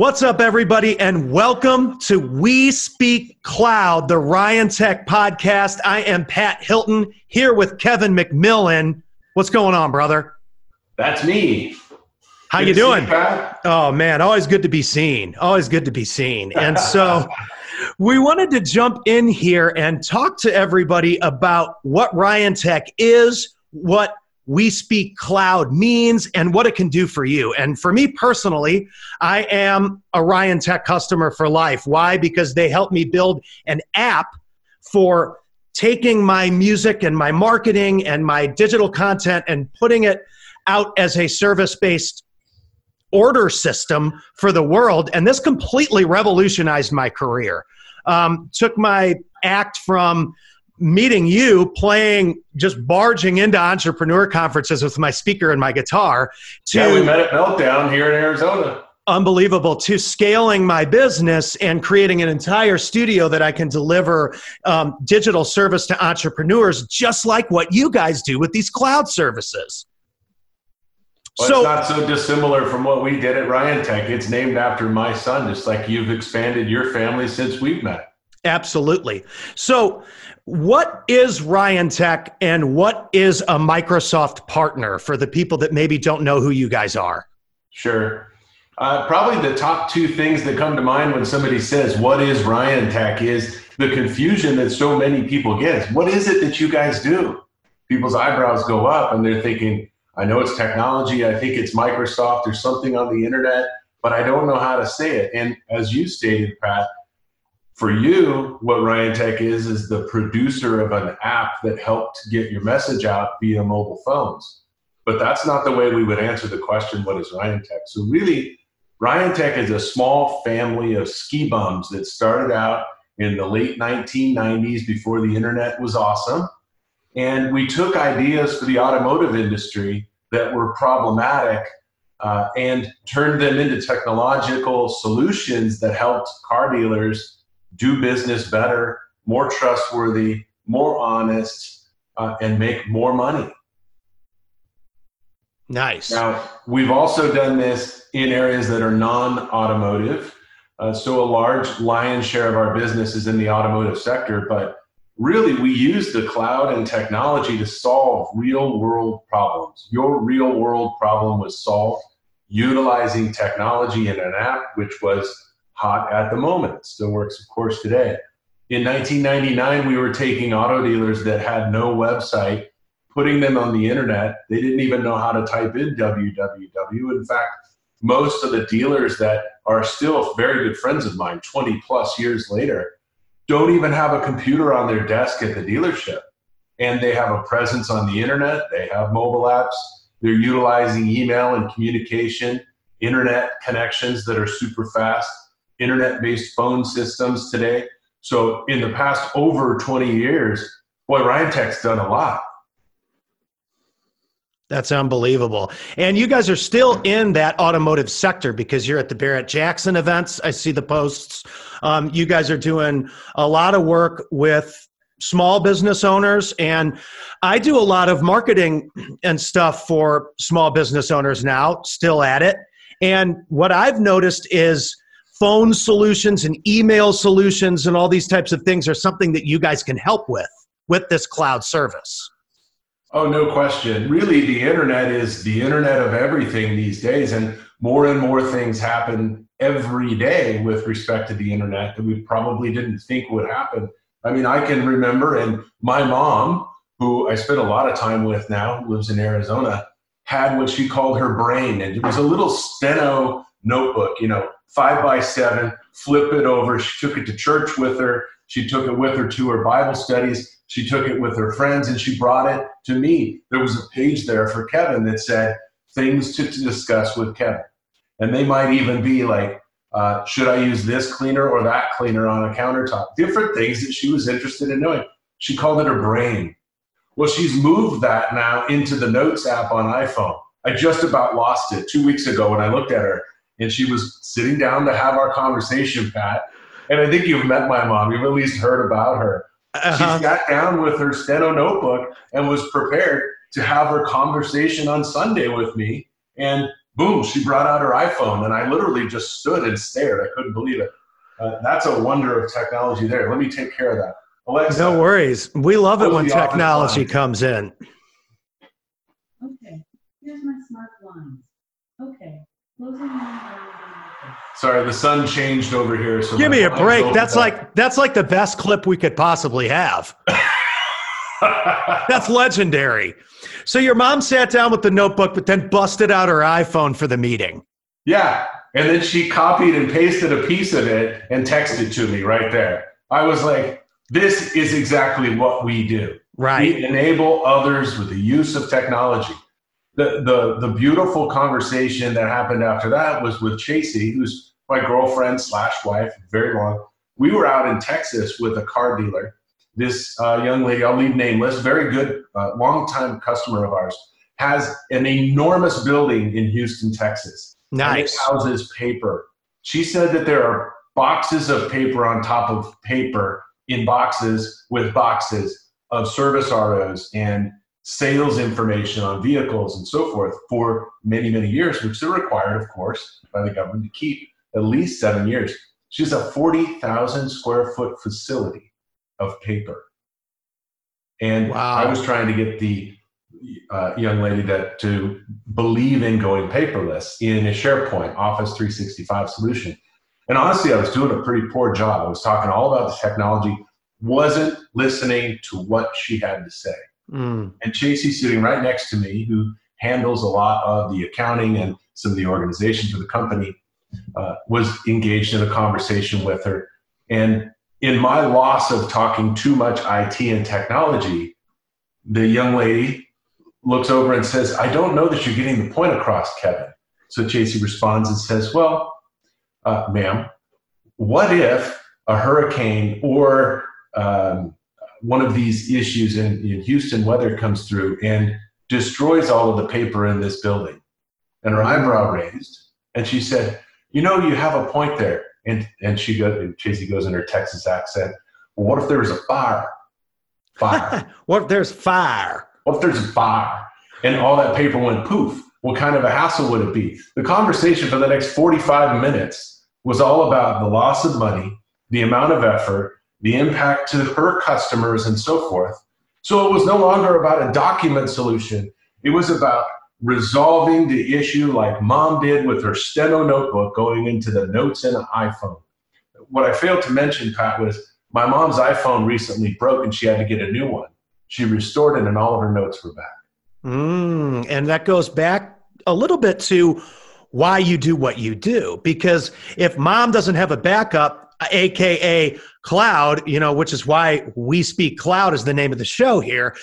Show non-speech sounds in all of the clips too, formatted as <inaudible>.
What's up, everybody, and welcome to We Speak Cloud, the Ryan Tech podcast. I am Pat Hilton here with Kevin McMillan. What's going on, brother? That's me. How good you doing? oh man, always good to be seen. Always good to be seen. And so <laughs> we wanted to jump in here and talk to everybody about what Ryan Tech is, what we Speak Cloud means and what it can do for you. And for me personally, I am a Ryan Tech customer for life. Why? Because they helped me build an app for taking my music and my marketing and my digital content and putting it out as a service based order system for the world. And this completely revolutionized my career. Um, took my act from meeting you playing just barging into entrepreneur conferences with my speaker and my guitar to yeah, we met at meltdown here in arizona unbelievable to scaling my business and creating an entire studio that i can deliver um, digital service to entrepreneurs just like what you guys do with these cloud services well, so, it's not so dissimilar from what we did at Ryan Tech. It's named after my son, just like you've expanded your family since we've met. Absolutely. So, what is Ryan Tech and what is a Microsoft partner for the people that maybe don't know who you guys are? Sure. Uh, probably the top two things that come to mind when somebody says, What is Ryan Tech? is the confusion that so many people get. What is it that you guys do? People's eyebrows go up and they're thinking, I know it's technology. I think it's Microsoft or something on the internet, but I don't know how to say it. And as you stated, Pat, for you, what Ryan Tech is, is the producer of an app that helped get your message out via mobile phones. But that's not the way we would answer the question, what is Ryan Tech? So, really, Ryan Tech is a small family of ski bums that started out in the late 1990s before the internet was awesome. And we took ideas for the automotive industry that were problematic uh, and turned them into technological solutions that helped car dealers do business better, more trustworthy, more honest, uh, and make more money. Nice. Now, we've also done this in areas that are non automotive. Uh, so, a large lion's share of our business is in the automotive sector, but really we use the cloud and technology to solve real world problems. Your real world problem was solved utilizing technology in an app, which was hot at the moment. Still works, of course, today. In 1999, we were taking auto dealers that had no website, putting them on the internet. They didn't even know how to type in www. In fact, most of the dealers that are still very good friends of mine 20 plus years later don't even have a computer on their desk at the dealership. And they have a presence on the internet, they have mobile apps, they're utilizing email and communication, internet connections that are super fast internet based phone systems today. So in the past over 20 years, boy, Ryan Tech's done a lot. That's unbelievable. And you guys are still in that automotive sector because you're at the Barrett Jackson events. I see the posts. Um, you guys are doing a lot of work with small business owners. And I do a lot of marketing and stuff for small business owners now, still at it. And what I've noticed is phone solutions and email solutions and all these types of things are something that you guys can help with with this cloud service. Oh, no question. Really, the internet is the internet of everything these days, and more and more things happen every day with respect to the internet that we probably didn't think would happen. I mean, I can remember, and my mom, who I spend a lot of time with now, lives in Arizona, had what she called her brain, and it was a little steno notebook, you know, five by seven, flip it over. She took it to church with her. She took it with her to her Bible studies. She took it with her friends and she brought it to me. There was a page there for Kevin that said things to, to discuss with Kevin. And they might even be like, uh, should I use this cleaner or that cleaner on a countertop? Different things that she was interested in knowing. She called it her brain. Well, she's moved that now into the Notes app on iPhone. I just about lost it two weeks ago when I looked at her and she was sitting down to have our conversation, Pat. And I think you've met my mom. You've at least heard about her. Uh-huh. She sat down with her steno notebook and was prepared to have her conversation on Sunday with me. And boom, she brought out her iPhone, and I literally just stood and stared. I couldn't believe it. Uh, that's a wonder of technology there. Let me take care of that. Alexa, no worries. We love it when technology comes in. Okay, here's my smart blinds. Okay, Sorry, the sun changed over here. So Give me a break. That's like that's like the best clip we could possibly have. that's legendary. So your mom sat down with the notebook, but then busted out her iPhone for the meeting. Yeah, and then she copied and pasted a piece of it and texted to me right there. I was like, this is exactly what we do. Right. We enable others with the use of technology. The, the, the beautiful conversation that happened after that was with Chasey, who's my girlfriend slash wife, very long. We were out in Texas with a car dealer. This uh, young lady, I'll leave nameless, very good, uh, long-time customer of ours, has an enormous building in Houston, Texas Nice. it houses paper. She said that there are boxes of paper on top of paper in boxes with boxes of service ROs and sales information on vehicles and so forth for many, many years, which they're required, of course, by the government to keep at least seven years. She's a 40,000 square foot facility of paper. And wow. I was trying to get the uh, young lady that to believe in going paperless in a SharePoint Office 365 solution. And honestly, I was doing a pretty poor job. I was talking all about the technology, wasn't listening to what she had to say. Mm. And Chasey's sitting right next to me, who handles a lot of the accounting and some of the organization for the company, uh, was engaged in a conversation with her. And in my loss of talking too much IT and technology, the young lady looks over and says, I don't know that you're getting the point across, Kevin. So Chasey responds and says, Well, uh, ma'am, what if a hurricane or um, one of these issues in, in Houston weather comes through and destroys all of the paper in this building? And her eyebrow raised, and she said, You know, you have a point there. And, and she goes, and Chasey goes in her Texas accent, Well, what if there was a fire? Fire. <laughs> what if there's fire? What if there's a fire and all that paper went poof? What kind of a hassle would it be? The conversation for the next 45 minutes was all about the loss of money, the amount of effort, the impact to her customers, and so forth. So it was no longer about a document solution. It was about resolving the issue like mom did with her steno notebook going into the notes in an iPhone. What I failed to mention, Pat, was my mom's iPhone recently broke and she had to get a new one she restored it and all of her notes were back. Mm, and that goes back a little bit to why you do what you do. Because if mom doesn't have a backup, aka cloud, you know, which is why we speak cloud is the name of the show here,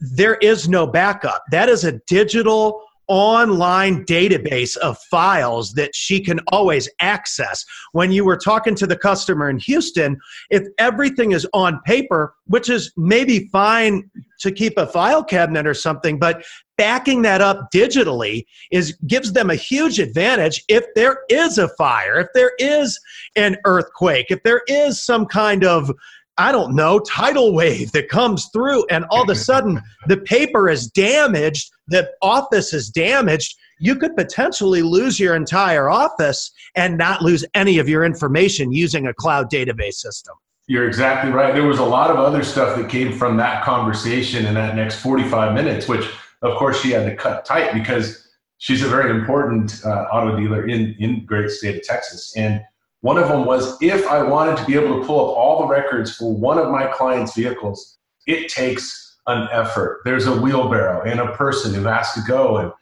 there is no backup. That is a digital online database of files that she can always access. When you were talking to the customer in Houston, if everything is on paper, which is maybe fine to keep a file cabinet or something, but backing that up digitally is gives them a huge advantage if there is a fire, if there is an earthquake, if there is some kind of I don't know, tidal wave that comes through, and all of a sudden the paper is damaged, the office is damaged. You could potentially lose your entire office and not lose any of your information using a cloud database system. You're exactly right. There was a lot of other stuff that came from that conversation in that next 45 minutes, which of course she had to cut tight because she's a very important uh, auto dealer in in great state of Texas. And one of them was if I wanted to be able to pull up all the records for one of my clients' vehicles, it takes an effort. There's a wheelbarrow and a person who has to go and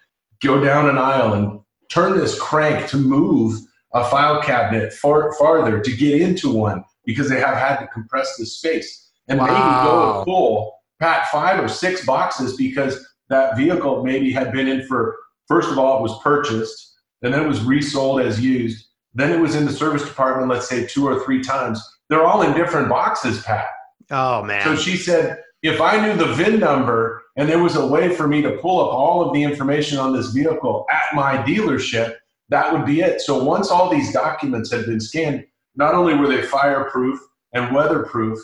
go down an aisle and turn this crank to move a file cabinet far, farther to get into one because they have had to compress the space and wow. maybe go and pull pat five or six boxes because that vehicle maybe had been in for first of all it was purchased and then it was resold as used then it was in the service department, let's say two or three times. They're all in different boxes, Pat. Oh, man. So she said, if I knew the VIN number and there was a way for me to pull up all of the information on this vehicle at my dealership, that would be it. So once all these documents had been scanned, not only were they fireproof and weatherproof,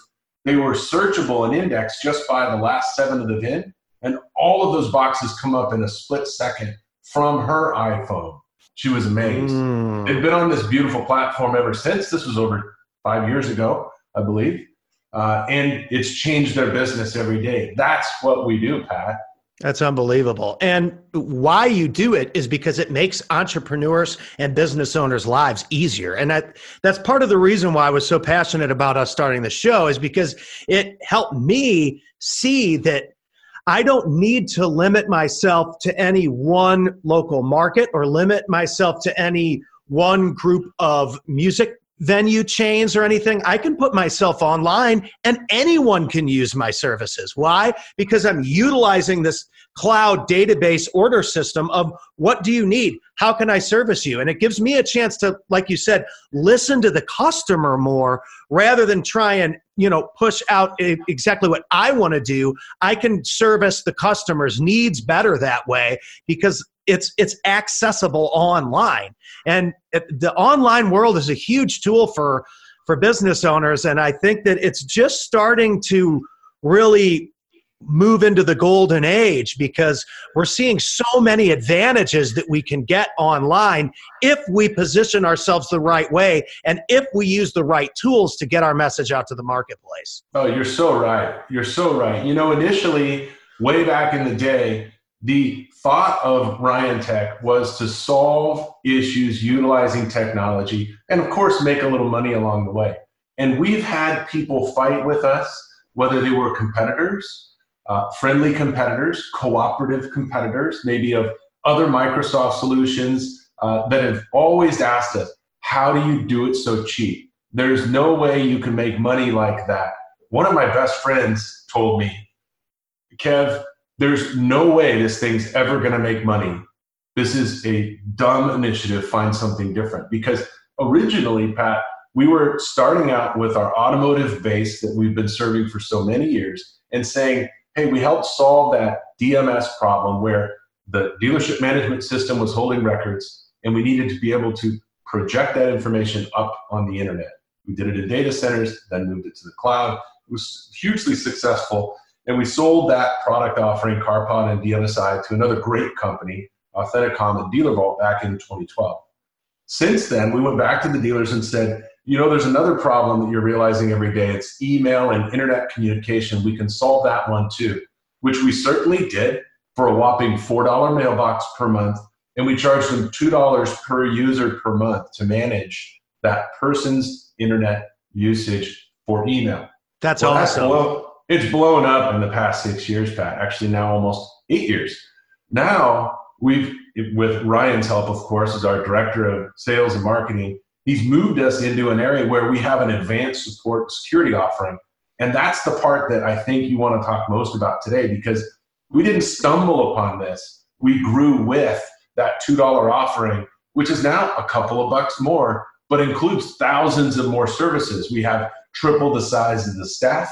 they were searchable and indexed just by the last seven of the VIN. And all of those boxes come up in a split second from her iPhone. She was amazed. Mm. They've been on this beautiful platform ever since. This was over five years ago, I believe. Uh, and it's changed their business every day. That's what we do, Pat. That's unbelievable. And why you do it is because it makes entrepreneurs and business owners' lives easier. And that that's part of the reason why I was so passionate about us starting the show is because it helped me see that I don't need to limit myself to any one local market or limit myself to any one group of music venue chains or anything. I can put myself online and anyone can use my services. Why? Because I'm utilizing this cloud database order system of what do you need? How can I service you? And it gives me a chance to, like you said, listen to the customer more rather than try and you know push out exactly what I want to do. I can service the customer's needs better that way because it's it's accessible online and the online world is a huge tool for for business owners and i think that it's just starting to really move into the golden age because we're seeing so many advantages that we can get online if we position ourselves the right way and if we use the right tools to get our message out to the marketplace. Oh, you're so right. You're so right. You know, initially, way back in the day, the thought of Ryan Tech was to solve issues utilizing technology and, of course, make a little money along the way. And we've had people fight with us, whether they were competitors uh, friendly competitors, cooperative competitors, maybe of other Microsoft solutions uh, that have always asked us, how do you do it so cheap? There's no way you can make money like that. One of my best friends told me, Kev, there's no way this thing's ever going to make money. This is a dumb initiative. Find something different. Because originally, Pat, we were starting out with our automotive base that we've been serving for so many years and saying, hey, we helped solve that DMS problem where the dealership management system was holding records and we needed to be able to project that information up on the internet. We did it in data centers, then moved it to the cloud. It was hugely successful. And we sold that product offering, CarPod and DMSI, to another great company, Authenticom and Dealer Vault, back in 2012. Since then, we went back to the dealers and said, you know, there's another problem that you're realizing every day. It's email and internet communication. We can solve that one too, which we certainly did for a whopping $4 mailbox per month. And we charged them $2 per user per month to manage that person's internet usage for email. That's well, awesome. It's blown up in the past six years, Pat. Actually, now almost eight years. Now we've, with Ryan's help, of course, as our director of sales and marketing, he's moved us into an area where we have an advanced support security offering. And that's the part that I think you want to talk most about today because we didn't stumble upon this. We grew with that $2 offering, which is now a couple of bucks more, but includes thousands of more services. We have triple the size of the staff.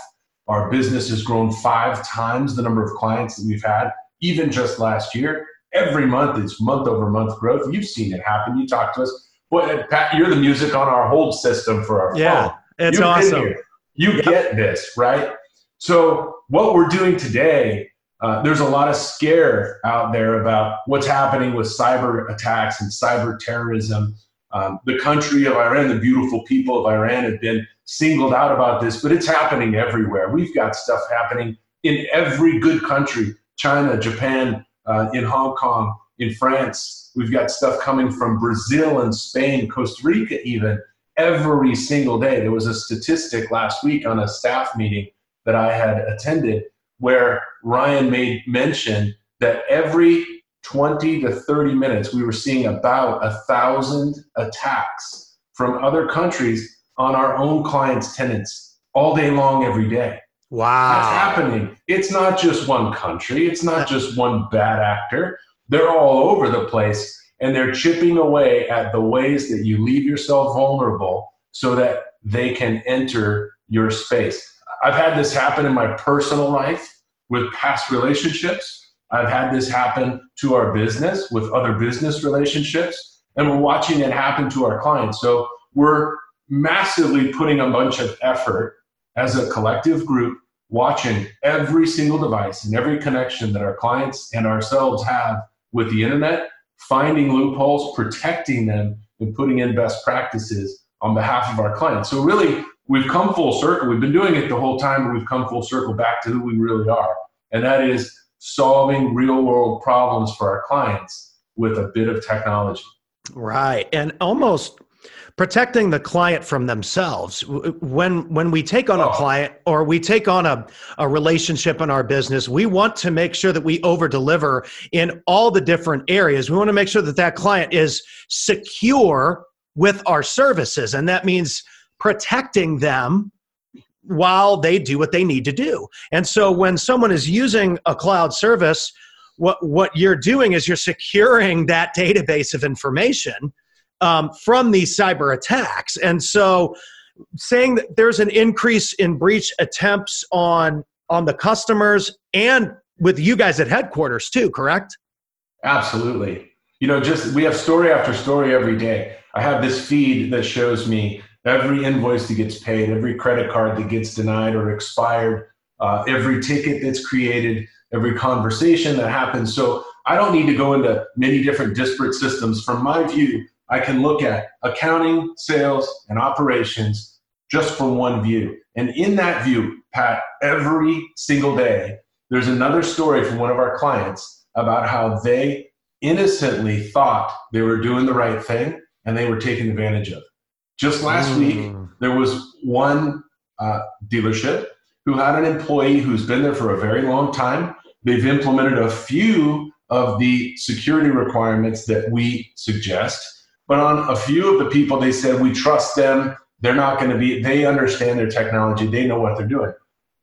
Our business has grown five times the number of clients that we've had, even just last year. Every month, it's month over month growth. You've seen it happen. You talk to us well, Pat, you're the music on our hold system for our yeah, phone. it's You've awesome. You yep. get this, right? So, what we're doing today, uh, there's a lot of scare out there about what's happening with cyber attacks and cyber terrorism. Um, the country of Iran, the beautiful people of Iran have been singled out about this, but it's happening everywhere. We've got stuff happening in every good country China, Japan, uh, in Hong Kong, in France, We've got stuff coming from Brazil and Spain, Costa Rica, even every single day. There was a statistic last week on a staff meeting that I had attended where Ryan made mention that every 20 to 30 minutes, we were seeing about a thousand attacks from other countries on our own clients' tenants all day long, every day. Wow. That's happening. It's not just one country, it's not just one bad actor. They're all over the place and they're chipping away at the ways that you leave yourself vulnerable so that they can enter your space. I've had this happen in my personal life with past relationships. I've had this happen to our business with other business relationships, and we're watching it happen to our clients. So we're massively putting a bunch of effort as a collective group watching every single device and every connection that our clients and ourselves have with the internet finding loopholes, protecting them, and putting in best practices on behalf of our clients. So really, we've come full circle. We've been doing it the whole time, but we've come full circle back to who we really are. And that is solving real world problems for our clients with a bit of technology. Right. And almost protecting the client from themselves when when we take on a oh. client or we take on a, a relationship in our business we want to make sure that we over deliver in all the different areas we want to make sure that that client is secure with our services and that means protecting them while they do what they need to do and so when someone is using a cloud service what what you're doing is you're securing that database of information um, from these cyber attacks. And so, saying that there's an increase in breach attempts on on the customers and with you guys at headquarters too, correct? Absolutely. You know, just we have story after story every day. I have this feed that shows me every invoice that gets paid, every credit card that gets denied or expired, uh, every ticket that's created, every conversation that happens. So I don't need to go into many different disparate systems. From my view, I can look at accounting, sales, and operations just from one view. And in that view, Pat, every single day, there's another story from one of our clients about how they innocently thought they were doing the right thing and they were taken advantage of. Just last mm. week, there was one uh, dealership who had an employee who's been there for a very long time. They've implemented a few of the security requirements that we suggest but on a few of the people, they said, we trust them. They're not going to be, they understand their technology. They know what they're doing.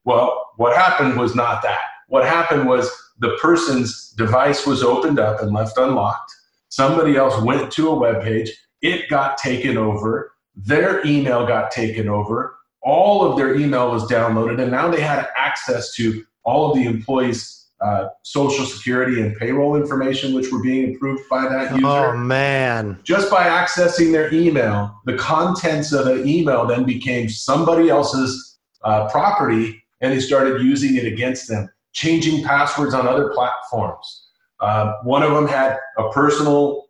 Well, what happened was not that. What happened was the person's device was opened up and left unlocked. Somebody else went to a web page. It got taken over. Their email got taken over. All of their email was downloaded. And now they had access to all of the employees' uh, social security and payroll information, which were being approved by that user. Oh, man. Just by accessing their email, the contents of the email then became somebody else's uh, property, and they started using it against them, changing passwords on other platforms. Uh, one of them had a personal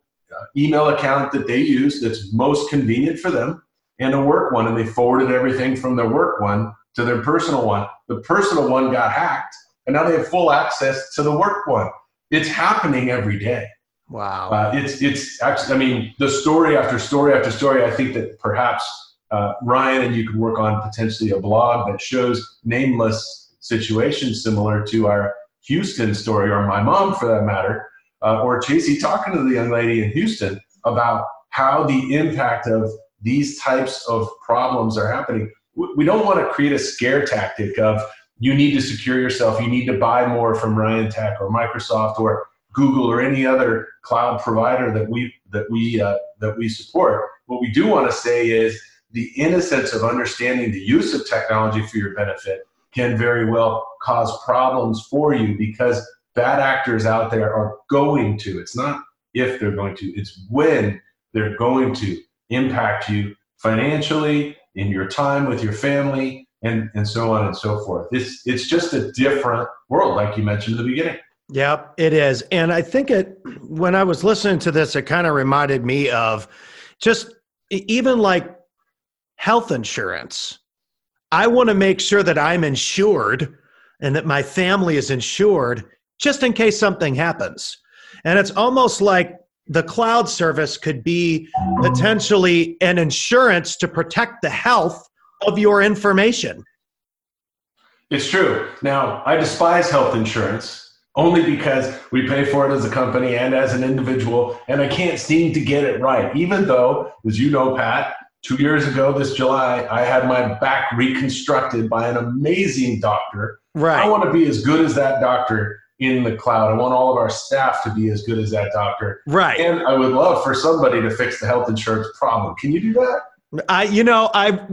email account that they use that's most convenient for them and a work one, and they forwarded everything from their work one to their personal one. The personal one got hacked and now they have full access to the work one. It's happening every day. Wow. Uh, it's it's actually. I mean, the story after story after story. I think that perhaps uh, Ryan and you could work on potentially a blog that shows nameless situations similar to our Houston story, or my mom for that matter, uh, or Chasey talking to the young lady in Houston about how the impact of these types of problems are happening. We don't want to create a scare tactic of you need to secure yourself. You need to buy more from Ryan Tech or Microsoft or Google or any other cloud provider that we that we uh, that we support. What we do want to say is the innocence of understanding the use of technology for your benefit can very well cause problems for you because bad actors out there are going to. It's not if they're going to. It's when they're going to impact you financially in your time with your family and and so on and so forth. It's it's just a different world, like you mentioned in the beginning. Yep, it is. And I think it when I was listening to this, it kind of reminded me of just even like health insurance. I want to make sure that I'm insured and that my family is insured just in case something happens. And it's almost like the cloud service could be potentially an insurance to protect the health of your information. It's true. Now, I despise health insurance only because we pay for it as a company and as an individual, and I can't seem to get it right. Even though, as you know, Pat, two years ago this July, I had my back reconstructed by an amazing doctor. Right. I want to be as good as that doctor in the cloud. I want all of our staff to be as good as that doctor. Right. And I would love for somebody to fix the health insurance problem. Can you do that? I, you know, I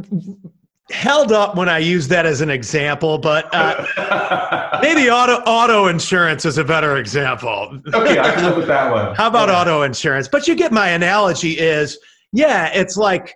held up when I used that as an example, but uh, <laughs> maybe auto auto insurance is a better example. okay, I can live with that one. How about yeah. auto insurance? But you get my analogy is, yeah, it's like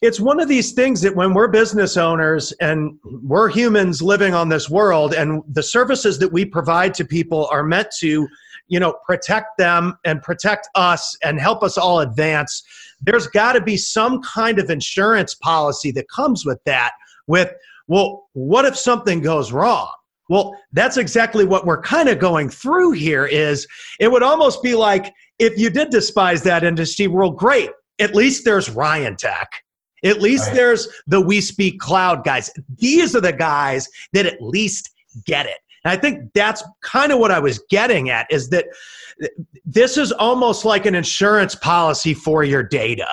it's one of these things that when we're business owners and we're humans living on this world and the services that we provide to people are meant to you know, protect them and protect us and help us all advance, there's got to be some kind of insurance policy that comes with that. With, well, what if something goes wrong? Well, that's exactly what we're kind of going through here is it would almost be like if you did despise that industry, well, great. At least there's Ryan Tech. At least right. there's the We Speak Cloud guys. These are the guys that at least get it. And I think that's kind of what I was getting at is that this is almost like an insurance policy for your data.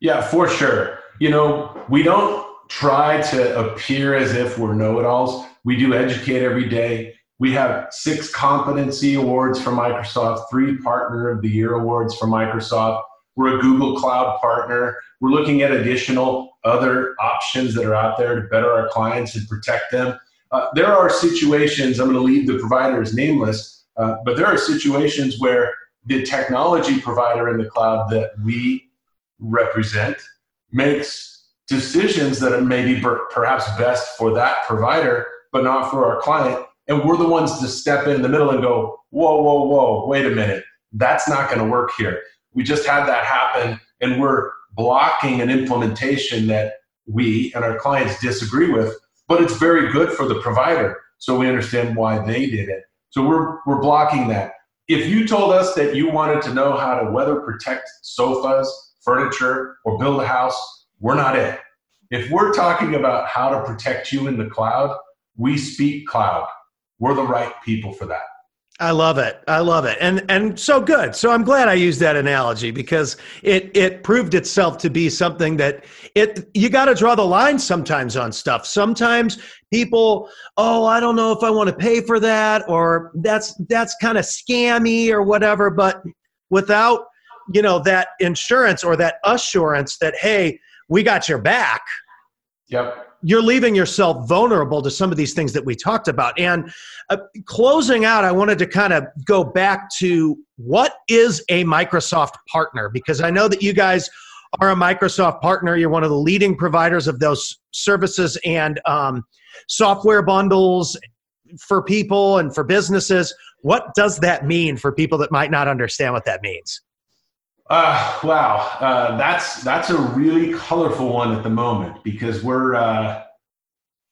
Yeah, for sure. You know, we don't try to appear as if we're know it alls. We do educate every day. We have six competency awards from Microsoft, three partner of the year awards from Microsoft. We're a Google Cloud partner. We're looking at additional other options that are out there to better our clients and protect them. Uh, there are situations, I'm going to leave the providers nameless, uh, but there are situations where the technology provider in the cloud that we represent makes decisions that are maybe perhaps best for that provider, but not for our client. And we're the ones to step in the middle and go, whoa, whoa, whoa, wait a minute. That's not going to work here. We just had that happen, and we're blocking an implementation that we and our clients disagree with, but it's very good for the provider. So we understand why they did it. So we're, we're blocking that. If you told us that you wanted to know how to weather protect sofas, furniture, or build a house, we're not it. If we're talking about how to protect you in the cloud, we speak cloud. We're the right people for that. I love it. I love it. And and so good. So I'm glad I used that analogy because it it proved itself to be something that it you got to draw the line sometimes on stuff. Sometimes people, "Oh, I don't know if I want to pay for that or that's that's kind of scammy or whatever." But without, you know, that insurance or that assurance that hey, we got your back. Yep you're leaving yourself vulnerable to some of these things that we talked about. And uh, closing out, I wanted to kind of go back to what is a Microsoft partner? Because I know that you guys are a Microsoft partner. You're one of the leading providers of those services and um, software bundles for people and for businesses. What does that mean for people that might not understand what that means? Uh, wow, uh, that's that's a really colorful one at the moment because we're uh,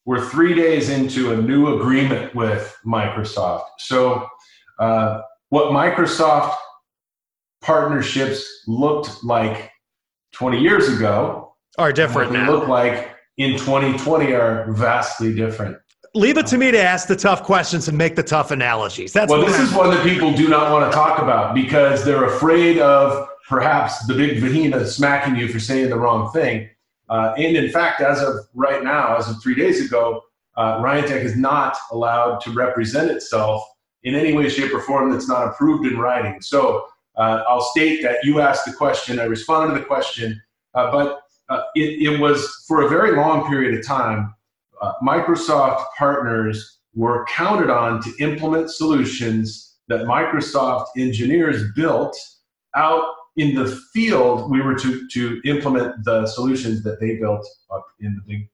we're three days into a new agreement with Microsoft. So, uh, what Microsoft partnerships looked like 20 years ago are different now. Look like in 2020 are vastly different. Leave it to me to ask the tough questions and make the tough analogies. That's well. This is one that people do not want to talk about because they're afraid of perhaps the big kahuna smacking you for saying the wrong thing. Uh, and in fact, as of right now, as of three days ago, uh, Ryan Tech is not allowed to represent itself in any way, shape, or form that's not approved in writing. So uh, I'll state that you asked the question, I responded to the question, uh, but uh, it, it, was for a very long period of time, uh, Microsoft partners were counted on to implement solutions that Microsoft engineers built out in the field, we were to, to implement the solutions that they built up in the big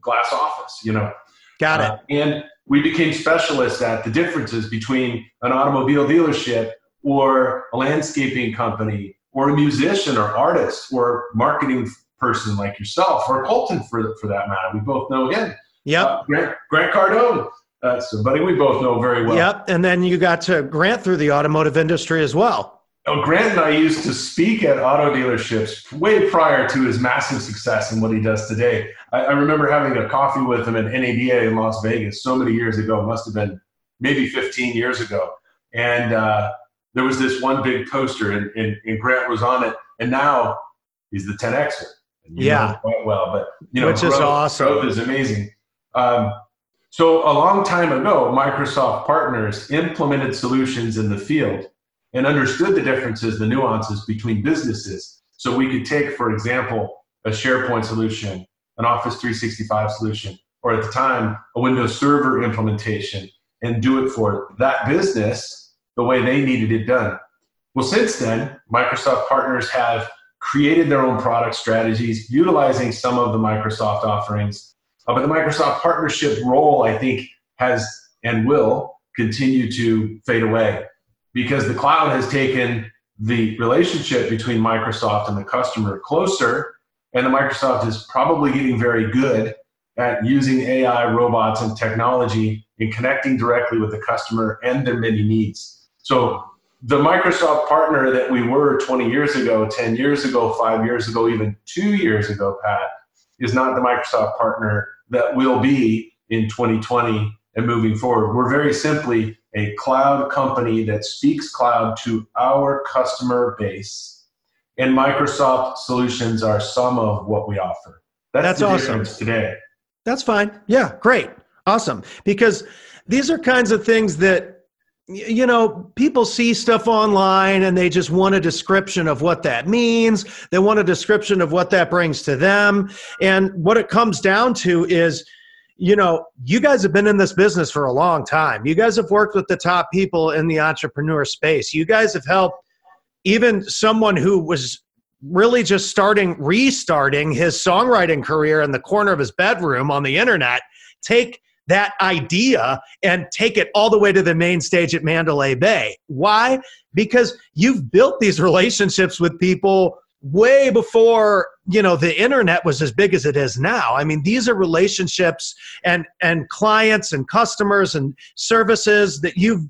glass office, you know. Got it. Uh, and we became specialists at the differences between an automobile dealership or a landscaping company or a musician or artist or marketing person like yourself or Colton for, for that matter. We both know him. Yep. Uh, Grant, Grant Cardone. Uh, somebody we both know very well. Yep. And then you got to Grant through the automotive industry as well. Oh, Grant and I used to speak at auto dealerships way prior to his massive success and what he does today. I, I, remember having a coffee with him at NADA in Las Vegas so many years ago, must have been maybe 15 years ago. And uh, there was this one big poster, and, and, and, Grant was on it. And now he's the 10Xer. yeah. quite well, but you know, which growth, is awesome. Growth is amazing. Um, so a long time ago, Microsoft partners implemented solutions in the field and understood the differences, the nuances between businesses. So we could take, for example, a SharePoint solution, an Office 365 solution, or at the time, a Windows Server implementation, and do it for that business the way they needed it done. Well, since then, Microsoft partners have created their own product strategies utilizing some of the Microsoft offerings. Uh, but the Microsoft partnership role, I think, has and will continue to fade away. Because the cloud has taken the relationship between Microsoft and the customer closer, and the Microsoft is probably getting very good at using AI, robots, and technology in connecting directly with the customer and their many needs. So the Microsoft partner that we were 20 years ago, 10 years ago, five years ago, even two years ago, Pat, is not the Microsoft partner that will be in 2020 and moving forward. We're very simply a cloud company that speaks cloud to our customer base, and Microsoft solutions are some of what we offer. That's, That's awesome today. That's fine. Yeah, great. Awesome. Because these are kinds of things that you know, people see stuff online and they just want a description of what that means. They want a description of what that brings to them. And what it comes down to is, you know, you guys have been in this business for a long time. You guys have worked with the top people in the entrepreneur space. You guys have helped even someone who was really just starting, restarting his songwriting career in the corner of his bedroom on the internet take that idea and take it all the way to the main stage at Mandalay Bay. Why? Because you've built these relationships with people way before you know the internet was as big as it is now. I mean these are relationships and and clients and customers and services that you've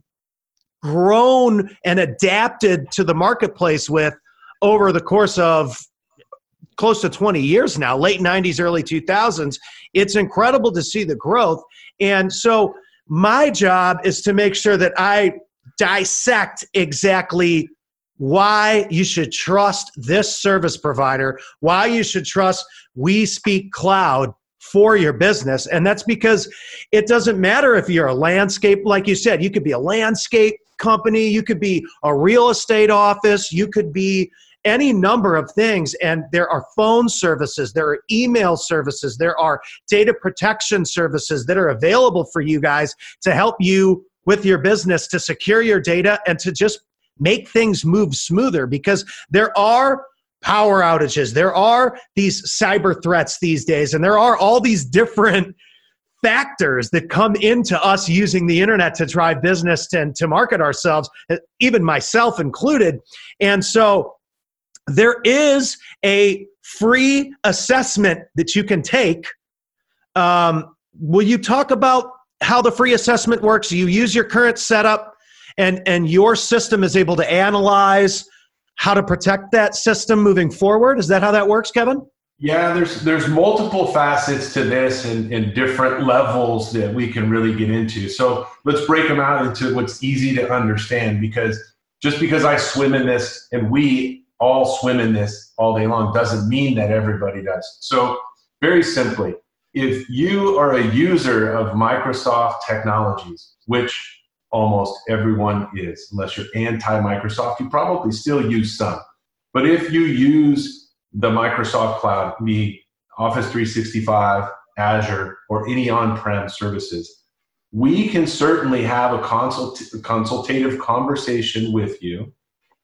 grown and adapted to the marketplace with over the course of close to 20 years now late 90s early 2000s it's incredible to see the growth. And so my job is to make sure that I dissect exactly why you should trust this service provider, why you should trust We Speak Cloud for your business. And that's because it doesn't matter if you're a landscape, like you said, you could be a landscape company, you could be a real estate office, you could be any number of things. And there are phone services, there are email services, there are data protection services that are available for you guys to help you with your business to secure your data and to just make things move smoother because there are power outages, there are these cyber threats these days, and there are all these different factors that come into us using the internet to drive business and to market ourselves, even myself included. And so there is a free assessment that you can take. Um, will you talk about how the free assessment works? You use your current setup, and and your system is able to analyze how to protect that system moving forward. Is that how that works, Kevin? Yeah, there's there's multiple facets to this and, and different levels that we can really get into. So let's break them out into what's easy to understand because just because I swim in this and we all swim in this all day long doesn't mean that everybody does. So, very simply, if you are a user of Microsoft technologies, which almost everyone is, unless you're anti Microsoft, you probably still use some. But if you use the Microsoft Cloud, be Office 365, Azure, or any on prem services, we can certainly have a consult- consultative conversation with you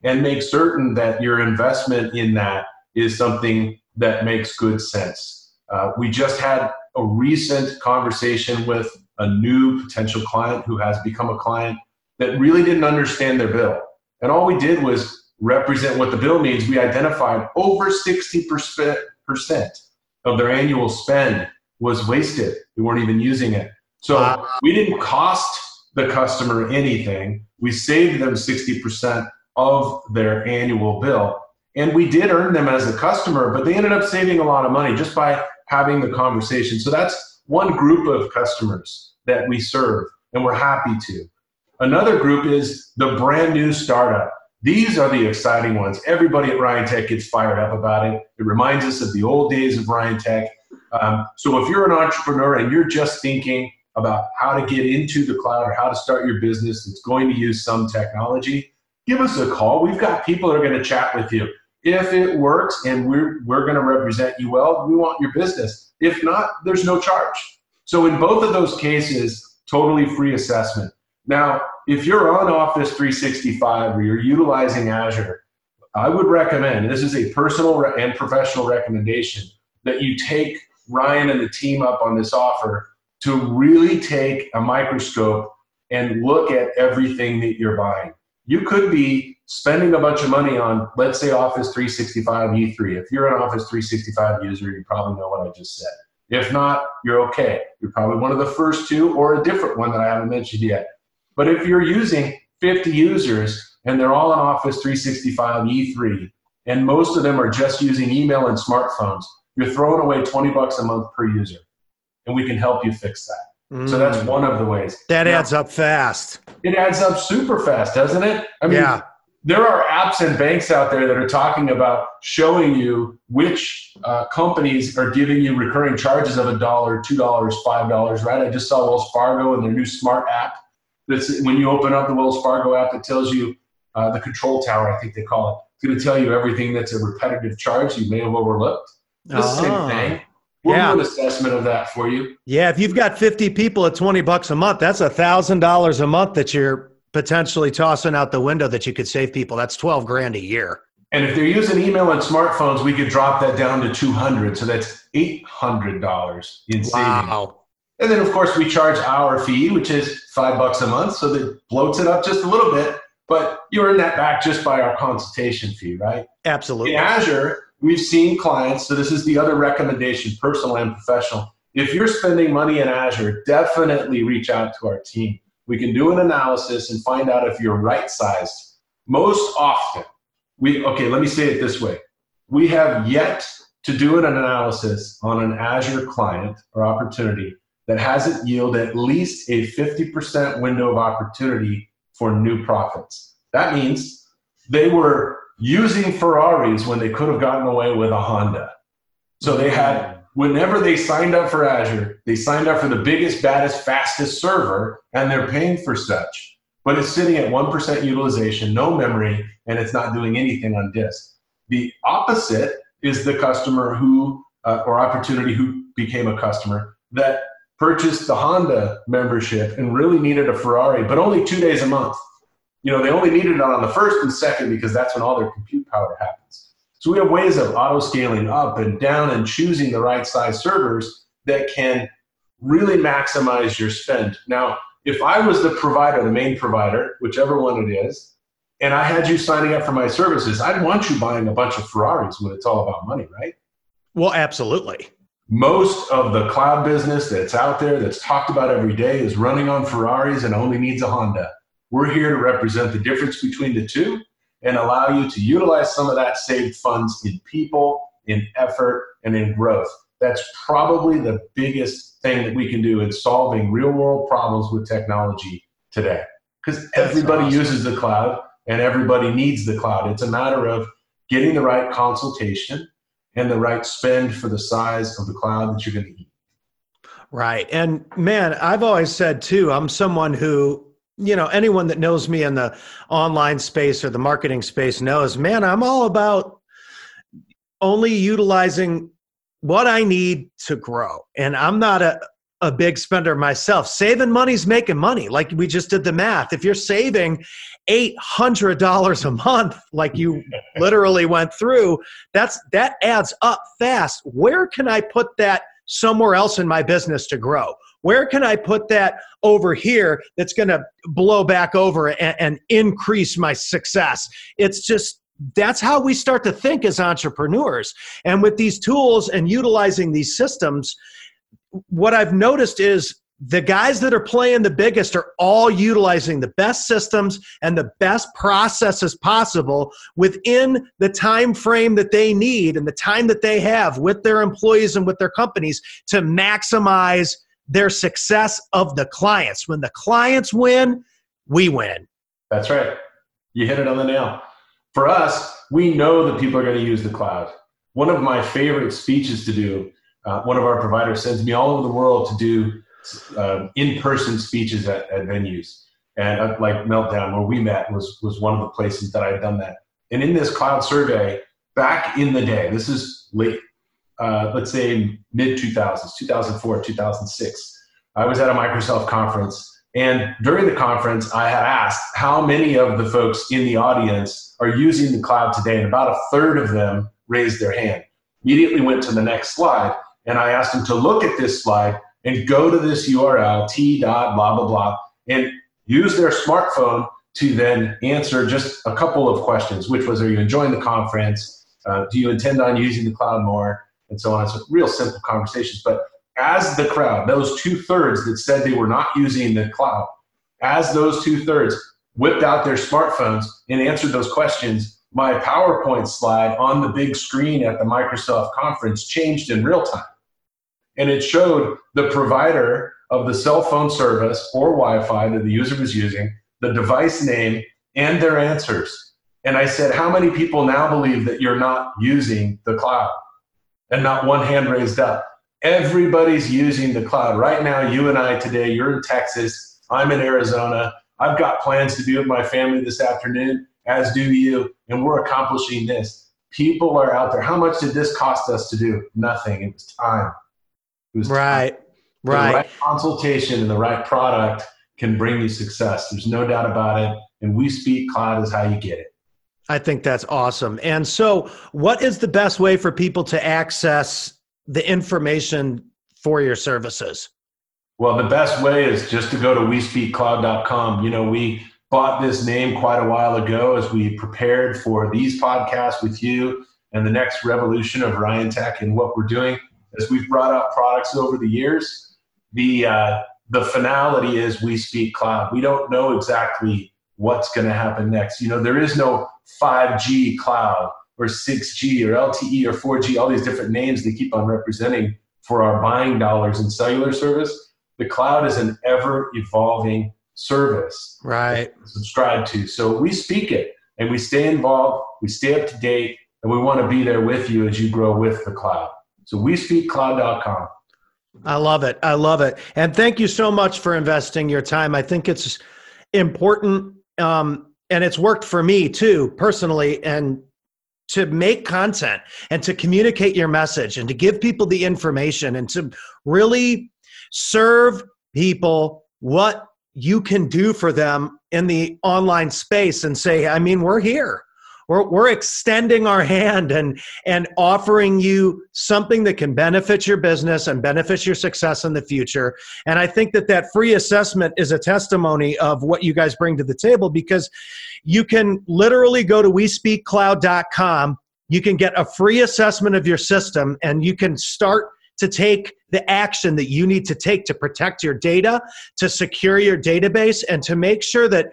and make certain that your investment in that is something that makes good sense. Uh, we just had a recent conversation with a new potential client who has become a client that really didn't understand their bill. And all we did was represent what the bill means. We identified over 60% of their annual spend was wasted. We weren't even using it. So we didn't cost the customer anything. We saved them 60% of their annual bill. And we did earn them as a customer, but they ended up saving a lot of money just by having the conversation. So that's one group of customers that we serve, and we're happy to. Another group is the brand new startup. These are the exciting ones. Everybody at Ryan Tech gets fired up about it. It reminds us of the old days of Ryan Tech. Um, so if you're an entrepreneur and you're just thinking about how to get into the cloud or how to start your business that's going to use some technology, give us a call. We've got people that are going to chat with you. If it works and we're, we're going to represent you well, we want your business. If not, there's no charge. So, in both of those cases, totally free assessment. Now, if you're on Office 365 or you're utilizing Azure, I would recommend, this is a personal and professional recommendation, that you take Ryan and the team up on this offer to really take a microscope and look at everything that you're buying you could be spending a bunch of money on, let's say, Office 365 E3. If you're an Office 365 user, you probably know what I just said. If not, you're okay. You're probably one of the first two or a different one that I haven't mentioned yet. But if you're using 50 users and they're all in Office 365 E3, and most of them are just using email and smartphones, you're throwing away 20 bucks a month per user. And we can help you fix that. Mm. So that's mm. one of the ways. That now, adds up fast. It adds up super fast, doesn't it? I mean, yeah. There are apps and banks out there that are talking about showing you which uh, companies are giving you recurring charges of a dollar, two dollars, five dollars. Right? I just saw Wells Fargo and their new smart app. That's when you open up the Wells Fargo app, it tells you uh, the control tower. I think they call it. It's going to tell you everything that's a repetitive charge you may have overlooked. The oh. same thing We'll yeah. do an assessment of that for you. Yeah, if you've got 50 people at 20 bucks a month, that's a thousand dollars a month that you're potentially tossing out the window that you could save people. That's 12 grand a year. And if they're using email and smartphones, we could drop that down to 200. So that's $800 in savings. Wow. And then of course we charge our fee, which is five bucks a month. So that bloats it up just a little bit, but you earn that back just by our consultation fee, right? Absolutely. In Azure, we've seen clients, so this is the other recommendation, personal and professional. If you're spending money in Azure, definitely reach out to our team. We can do an analysis and find out if you're right sized. Most often, we, okay, let me say it this way. We have yet to do an analysis on an Azure client or opportunity that hasn't yielded at least a 50% window of opportunity for new profits. That means they were using Ferraris when they could have gotten away with a Honda. So they had, whenever they signed up for Azure, they signed up for the biggest, baddest, fastest server, and they're paying for such. But it's sitting at 1% utilization, no memory, and it's not doing anything on disk. The opposite is the customer who, uh, or opportunity who became a customer that purchased the Honda membership and really needed a Ferrari, but only two days a month you know, they only needed it on the first and second because that's when all their compute power happens. So we have ways of auto scaling up and down and choosing the right size servers that can really maximize your spend. Now, if I was the provider, the main provider, whichever one it is, and I had you signing up for my services, I'd want you buying a bunch of Ferraris when it's all about money, right? Well, absolutely. Most of the cloud business that's out there that's talked about every day is running on Ferraris and only needs a Honda. We're here to represent the difference between the two and allow you to utilize some of that saved funds in people, in effort, and in growth. That's probably the biggest thing that we can do in solving real world problems with technology today. Because everybody awesome. uses the cloud and everybody needs the cloud. It's a matter of getting the right consultation and the right spend for the size of the cloud that you're going to need. Right. And man, I've always said too, I'm someone who you know anyone that knows me in the online space or the marketing space knows man i'm all about only utilizing what i need to grow. And i'm not a, a big spender myself. Saving money's making money. Like we just did the math. If you're saving $800 a month like you <laughs> literally went through that's that adds up fast. Where can i put that somewhere else in my business to grow where can I put that over here that's going to blow back over and, and increase my success? It's just that's how we start to think as entrepreneurs. And with these tools and utilizing these systems, what I've noticed is the guys that are playing the biggest are all utilizing the best systems and the best processes possible within the time frame that they need and the time that they have with their employees and with their companies to maximize their success of the clients. When the clients win, we win. That's right. You hit it on the nail. For us, we know that people are going to use the cloud. One of my favorite speeches to do, uh, one of our providers sends me all over the world to do uh, in-person speeches at, at venues. And uh, like Meltdown, where we met, was, was one of the places that I had done that. And in this cloud survey, back in the day, this is late uh, let's say mid 2000s, 2004, 2006. I was at a Microsoft conference, and during the conference, I had asked how many of the folks in the audience are using the cloud today, and about a third of them raised their hand. Immediately went to the next slide, and I asked them to look at this slide and go to this URL, t dot blah blah blah, and use their smartphone to then answer just a couple of questions, which was, are you enjoying the conference? Uh, do you intend on using the cloud more? And so on. So real simple conversations. But as the crowd, those two thirds that said they were not using the cloud, as those two thirds whipped out their smartphones and answered those questions, my PowerPoint slide on the big screen at the Microsoft conference changed in real time. And it showed the provider of the cell phone service or Wi Fi that the user was using, the device name, and their answers. And I said, How many people now believe that you're not using the cloud? And not one hand raised up. Everybody's using the cloud. Right now, you and I today, you're in Texas, I'm in Arizona. I've got plans to be with my family this afternoon, as do you, and we're accomplishing this. People are out there. How much did this cost us to do? Nothing. It was time. It was right. Time. Right. The right consultation and the right product can bring you success. There's no doubt about it. And we speak cloud is how you get it. I think that's awesome. And so, what is the best way for people to access the information for your services? Well, the best way is just to go to WeSpeakCloud.com. You know, we bought this name quite a while ago as we prepared for these podcasts with you and the next revolution of Ryan Tech and what we're doing. As we've brought out products over the years, the uh, the finality is we speak cloud. We don't know exactly what's going to happen next. You know, there is no 5G cloud or 6G or LTE or 4G, all these different names they keep on representing for our buying dollars in cellular service. The cloud is an ever evolving service. Right. Subscribe to. So we speak it and we stay involved, we stay up to date, and we want to be there with you as you grow with the cloud. So we speak cloud.com. I love it. I love it. And thank you so much for investing your time. I think it's important um, and it's worked for me too personally and to make content and to communicate your message and to give people the information and to really serve people what you can do for them in the online space and say i mean we're here we're, we're extending our hand and and offering you something that can benefit your business and benefit your success in the future. And i think that that free assessment is a testimony of what you guys bring to the table because you can literally go to wespeakcloud.com you can get a free assessment of your system and you can start to take the action that you need to take to protect your data, to secure your database, and to make sure that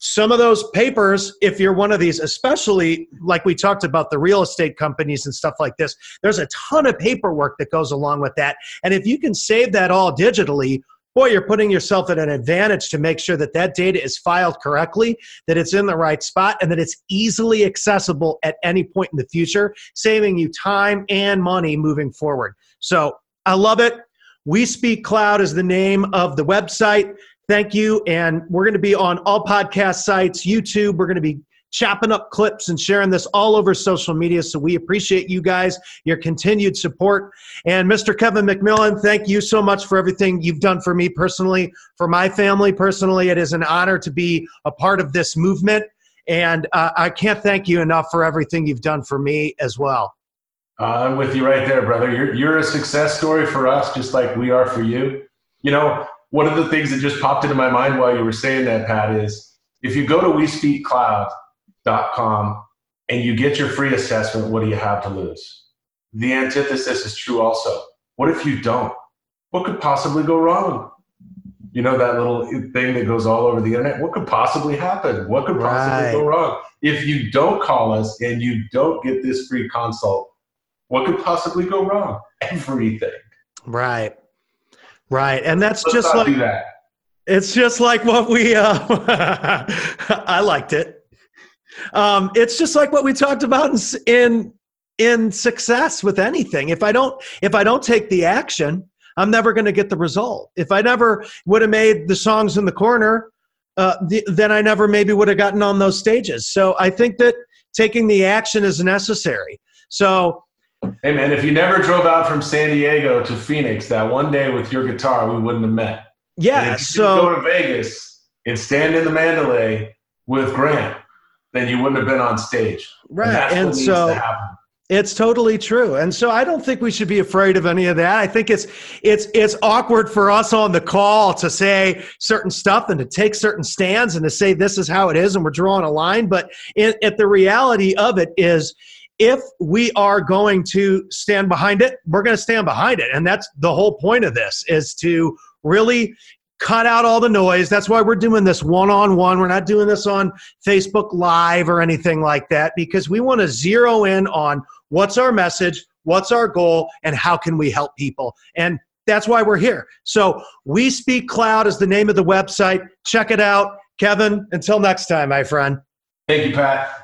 some of those papers, if you're one of these, especially like we talked about the real estate companies and stuff like this, there's a ton of paperwork that goes along with that. And if you can save that all digitally, boy, you're putting yourself at an advantage to make sure that that data is filed correctly, that it's in the right spot, and that it's easily accessible at any point in the future, saving you time and money moving forward. So I love it. We Speak Cloud is the name of the website. Thank you. And we're going to be on all podcast sites, YouTube. We're going to be chopping up clips and sharing this all over social media. So we appreciate you guys, your continued support. And Mr. Kevin McMillan, thank you so much for everything you've done for me personally, for my family personally. It is an honor to be a part of this movement. And uh, I can't thank you enough for everything you've done for me as well. Uh, I'm with you right there, brother. You're, you're a success story for us, just like we are for you. You know, one of the things that just popped into my mind while you were saying that, Pat, is if you go to WeSpeakCloud.com and you get your free assessment, what do you have to lose? The antithesis is true also. What if you don't? What could possibly go wrong? You know that little thing that goes all over the internet? What could possibly happen? What could possibly right. go wrong? If you don't call us and you don't get this free consult, what could possibly go wrong? Everything. Right. Right. And that's Let's just like that. It's just like what we uh <laughs> I liked it. Um it's just like what we talked about in in in success with anything. If I don't if I don't take the action, I'm never going to get the result. If I never would have made the songs in the corner, uh, the, then I never maybe would have gotten on those stages. So I think that taking the action is necessary. So Hey man, if you never drove out from San Diego to Phoenix that one day with your guitar, we wouldn't have met. Yeah. so go to Vegas and stand in the Mandalay with Grant, then you wouldn't have been on stage. Right. And, and so It's totally true. And so I don't think we should be afraid of any of that. I think it's it's it's awkward for us on the call to say certain stuff and to take certain stands and to say this is how it is and we're drawing a line, but it, it the reality of it is if we are going to stand behind it, we're going to stand behind it. And that's the whole point of this is to really cut out all the noise. That's why we're doing this one on one. We're not doing this on Facebook Live or anything like that because we want to zero in on what's our message, what's our goal, and how can we help people. And that's why we're here. So, We Speak Cloud is the name of the website. Check it out. Kevin, until next time, my friend. Thank you, Pat.